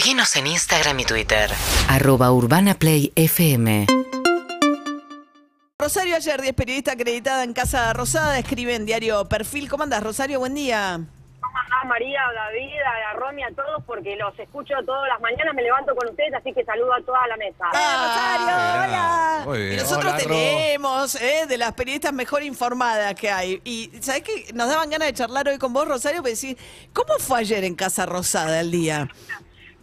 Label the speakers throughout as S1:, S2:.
S1: Seguinos en Instagram y Twitter.
S2: Arroba Urbana Play FM.
S3: Rosario Ayer, 10 periodista acreditada en Casa Rosada, escribe en diario Perfil. ¿Cómo andas, Rosario? Buen día.
S4: ¿Cómo andás, María, a David, a Romy, a todos? Porque los escucho todas las mañanas, me levanto con ustedes, así que saludo a toda la mesa.
S3: Rosario, hola.
S5: Muy bien.
S3: Y nosotros
S5: Hola,
S3: tenemos eh, de las periodistas mejor informadas que hay. Y ¿sabés qué? Nos daban ganas de charlar hoy con vos, Rosario, para decir, ¿cómo fue ayer en Casa Rosada el día?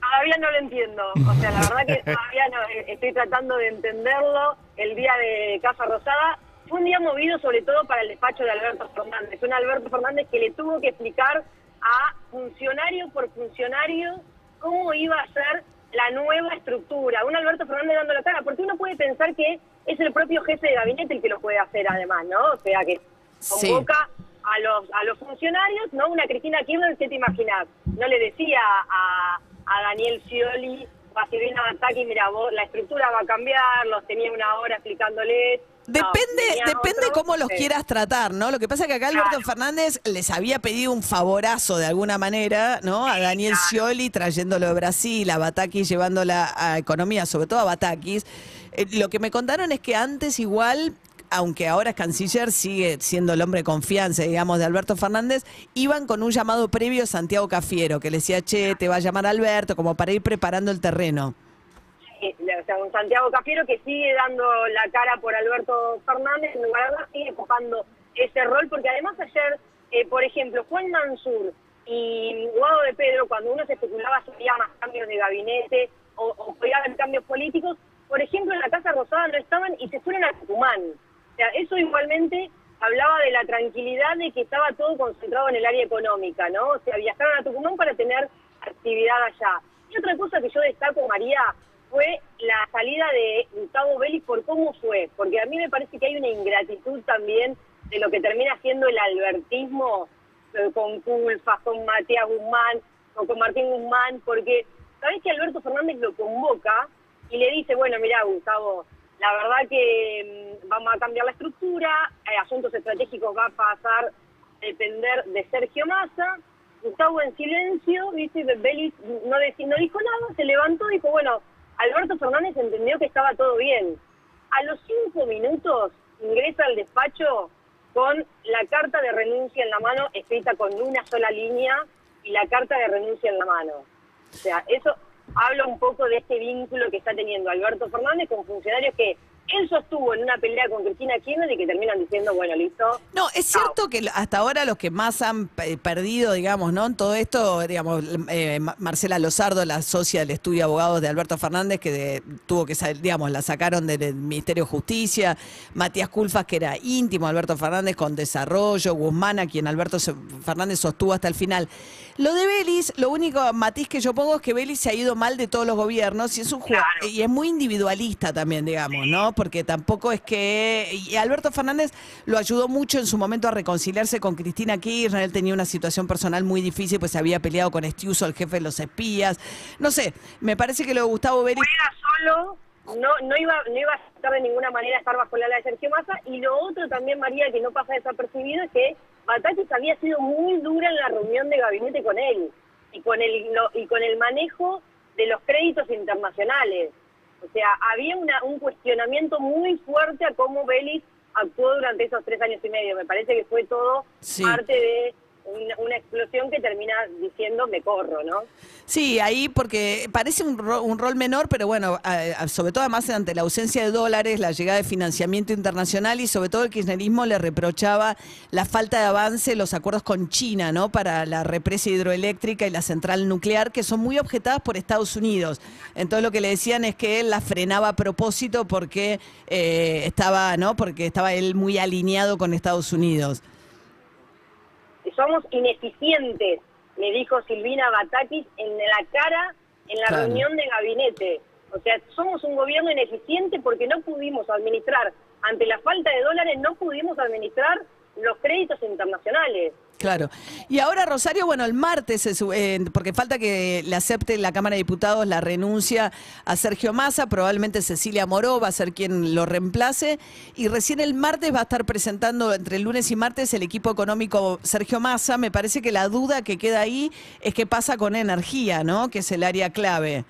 S4: Todavía no lo entiendo. O sea, la verdad que todavía no, eh, estoy tratando de entenderlo. El día de Casa Rosada fue un día movido sobre todo para el despacho de Alberto Fernández. Un Alberto Fernández que le tuvo que explicar a funcionario por funcionario cómo iba a ser la nueva estructura. Un Alberto Fernández dando la cara, porque uno puede pensar que es el propio jefe de gabinete el que lo puede hacer además, ¿no? O sea, que
S3: Sí.
S4: convoca a los a los funcionarios, ¿no? Una Cristina Kirchner, ¿qué te imaginas? No le decía a, a Daniel Scioli o a Silvina Bataki, mira, vos, la estructura va a cambiar, los tenía una hora explicándoles.
S3: Depende, depende
S4: otro,
S3: cómo los
S4: sí.
S3: quieras tratar, ¿no? Lo que pasa es que acá Alberto
S4: Claro.
S3: Fernández les había pedido un favorazo de alguna manera, ¿no? A Daniel Scioli trayéndolo de Brasil, a Batakis llevándola a economía, sobre todo a Batakis. Eh, lo que me contaron es que antes igual, aunque ahora es canciller, sigue siendo el hombre de confianza, digamos, de Alberto Fernández, iban con un llamado previo a Santiago Cafiero, que le decía, che, te va a llamar Alberto, como para ir preparando el terreno.
S4: Sí, o sea, un Santiago Cafiero que sigue dando la cara por Alberto Fernández, en lugar de sigue ocupando ese rol, porque además ayer, eh, por ejemplo, Juan Mansur y Guado de Pedro, cuando uno se especulaba si había más cambios de gabinete o, o podía haber cambios políticos, por ejemplo, en la Casa Rosada no estaban y se fueron a Tucumán. Sea, eso igualmente hablaba de la tranquilidad de que estaba todo concentrado en el área económica, ¿no? O sea, viajaron a Tucumán para tener actividad allá. Y otra cosa que yo destaco, María, fue la salida de Gustavo Vélez por cómo fue, porque a mí me parece que hay una ingratitud también de lo que termina siendo el albertismo eh, con Culfas, con Matías Guzmán, o con Martín Guzmán, porque sabés que Alberto Fernández lo convoca y le dice, bueno, mira Gustavo, la verdad que mm, vamos a cambiar la estructura, asuntos estratégicos va a pasar a depender de Sergio Massa, Gustavo en silencio, ¿viste? Vélez no, no dijo nada, se levantó y dijo, bueno, Alberto Fernández entendió que estaba todo bien. A los cinco minutos ingresa al despacho con la carta de renuncia en la mano, escrita con una sola línea, y la carta de renuncia en la mano. O sea, eso habla un poco de este vínculo que está teniendo Alberto Fernández con funcionarios que él sostuvo en una pelea con Cristina Kirchner y que terminan diciendo, bueno, listo,
S3: No, es
S4: Chao.
S3: cierto que hasta ahora los que más han perdido, digamos, ¿no? En todo esto, digamos, eh, Ma- Marcela Lozardo, la socia del estudio de abogados de Alberto Fernández, que de- tuvo que salir, digamos, la sacaron del Ministerio de Justicia, Matías Culfas, que era íntimo Alberto Fernández con desarrollo, Guzmán, a quien Alberto Fernández sostuvo hasta el final. Lo de Belis, lo único matiz que yo pongo es que Belis se ha ido mal de todos los gobiernos y es un
S4: Claro.
S3: y es muy individualista también, digamos, ¿no? Porque tampoco es que. Y Alberto Fernández lo ayudó mucho en su momento a reconciliarse con Cristina Kirchner. Él tenía una situación personal muy difícil, pues se había peleado con Estiuso, el jefe de los espías. No sé, me parece que lo de Gustavo Beris.
S4: solo, no, no iba, no iba a aceptar de ninguna manera estar bajo el ala de Sergio Massa. Y lo otro también, María, que no pasa desapercibido, es que Batakis había sido muy dura en la reunión de gabinete con él y con el, y con el manejo de los créditos internacionales. O sea, había una, un cuestionamiento muy fuerte a cómo Vélez actuó durante esos tres años y medio. Me parece que fue todo
S3: Sí.
S4: parte de una, una explosión que termina diciendo me corro, ¿no?
S3: Sí, ahí porque parece un, ro- un rol menor, pero bueno, a- sobre todo además ante la ausencia de dólares, la llegada de financiamiento internacional y sobre todo el kirchnerismo le reprochaba la falta de avance los acuerdos con China, ¿no? Para la represa hidroeléctrica y la central nuclear, que son muy objetadas por Estados Unidos. Entonces lo que le decían es que él la frenaba a propósito porque eh, estaba, ¿no? Porque estaba él muy alineado con Estados Unidos.
S4: Somos ineficientes, le dijo Silvina Batakis en la cara en la
S3: Claro.
S4: reunión de gabinete. O sea, somos un gobierno ineficiente porque no pudimos administrar, ante la falta de dólares, no pudimos administrar los créditos internacionales.
S3: Claro. Y ahora, Rosario, bueno, el martes, sube- eh, porque falta que le acepte la Cámara de Diputados la renuncia a Sergio Massa, probablemente Cecilia Moró va a ser quien lo reemplace, y recién el martes va a estar presentando, entre el lunes y martes, el equipo económico Sergio Massa. Me parece que la duda que queda ahí es qué pasa con energía, ¿no? Que es el área clave.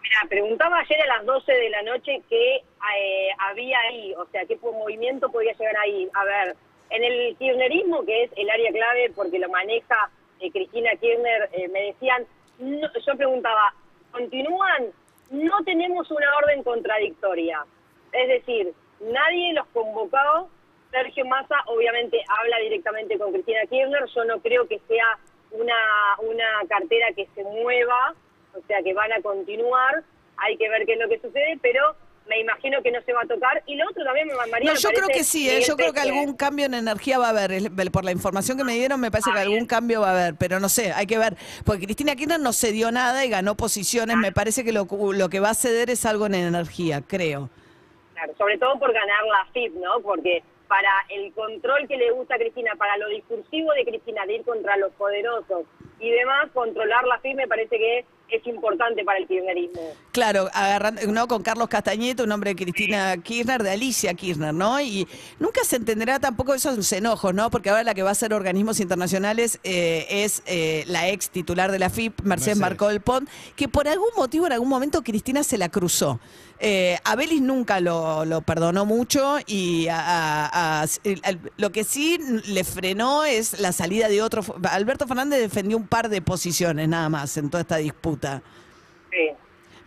S4: Mira, preguntaba ayer a las 12 de la noche qué eh, había ahí, o sea, qué movimiento podía llegar ahí. A ver, en el kirchnerismo, que es el área clave porque lo maneja eh, Cristina Kirchner, eh, me decían, no- yo preguntaba, ¿continúan? No tenemos una orden contradictoria. Es decir, nadie los convocó. Sergio Massa obviamente habla directamente con Cristina Kirchner. Yo no creo que sea una, una cartera que se mueva, o sea que van a continuar. Hay que ver qué es lo que sucede, pero me imagino que no se va a tocar. Y lo otro también, María,
S3: No,
S4: me
S3: yo creo que sí, ¿eh? Yo creo que algún cambio en energía va a haber. Por la información que me dieron, me parece que algún cambio va a haber, pero no sé, hay que ver. Porque Cristina Kirchner no cedió nada y ganó posiciones. Me parece que lo, lo que va a ceder es algo en energía, creo.
S4: Claro, sobre todo por ganar la FIP, ¿no? Porque para el control que le gusta a Cristina, para lo discursivo de Cristina, de ir contra los poderosos y demás, controlar la FIP me parece que es importante para el kirchnerismo.
S3: Claro, agarrando, ¿no? Con Carlos Castañeto, un hombre de Cristina Kirchner, de Alicia Kirchner, ¿no? Y nunca se entenderá tampoco esos enojos, ¿no? Porque ahora la que va a ser organismos internacionales eh, es eh, la ex titular de la FIP, Mercedes
S5: Mercedes.
S3: Marcol Pont, que por algún motivo, en algún momento, Cristina se la cruzó. Eh, a Belis nunca lo, lo perdonó mucho y a- a- a- el- lo que sí le frenó es la salida de otro. Alberto Fernández defendió un par de posiciones nada más en toda esta disputa.
S4: Sí.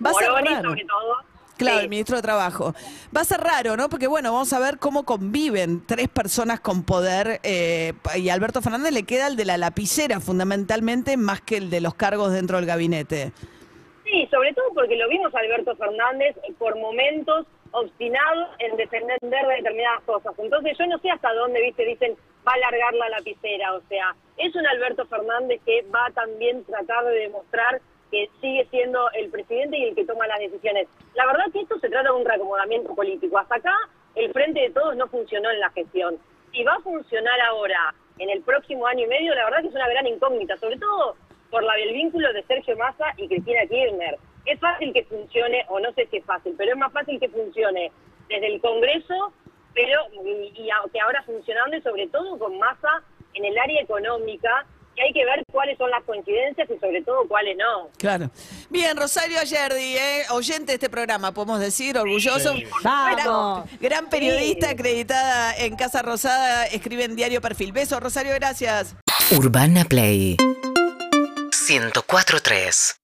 S3: Va a ser
S4: sobre todo.
S3: Claro,
S4: Sí.
S3: el ministro de Trabajo. Va a ser raro, ¿no? Porque bueno, vamos a ver cómo conviven tres personas con poder eh, y a Alberto Fernández le queda el de la lapicera fundamentalmente más que el de los cargos dentro del gabinete.
S4: Sí, sobre todo porque lo vimos a Alberto Fernández por momentos obstinado en defender de determinadas cosas. Entonces yo no sé hasta dónde, viste, dicen, va a alargar la lapicera. O sea, es un Alberto Fernández que va a también tratar de demostrar que sigue siendo el presidente y el que toma las decisiones. La verdad que esto se trata de un reacomodamiento político. Hasta acá el Frente de Todos no funcionó en la gestión. Si va a funcionar ahora, en el próximo año y medio, la verdad que es una gran incógnita, sobre todo por la, el vínculo de Sergio Massa y Cristina Kirchner. Es fácil que funcione, o no sé si es fácil, pero es más fácil que funcione desde el Congreso, pero y, y a- que ahora funcionando y sobre todo con Massa en el área económica, que hay que ver cuáles son las coincidencias y sobre todo cuáles no.
S3: Claro. Bien, Rosario Ayerdi, ¿eh? oyente de este programa, podemos decir, orgulloso.
S5: Sí.
S6: Vamos.
S3: Gran, gran periodista
S4: Sí.
S3: acreditada en Casa Rosada, escribe en Diario Perfil. Beso, Rosario, gracias.
S2: Urbana Play
S1: 104.3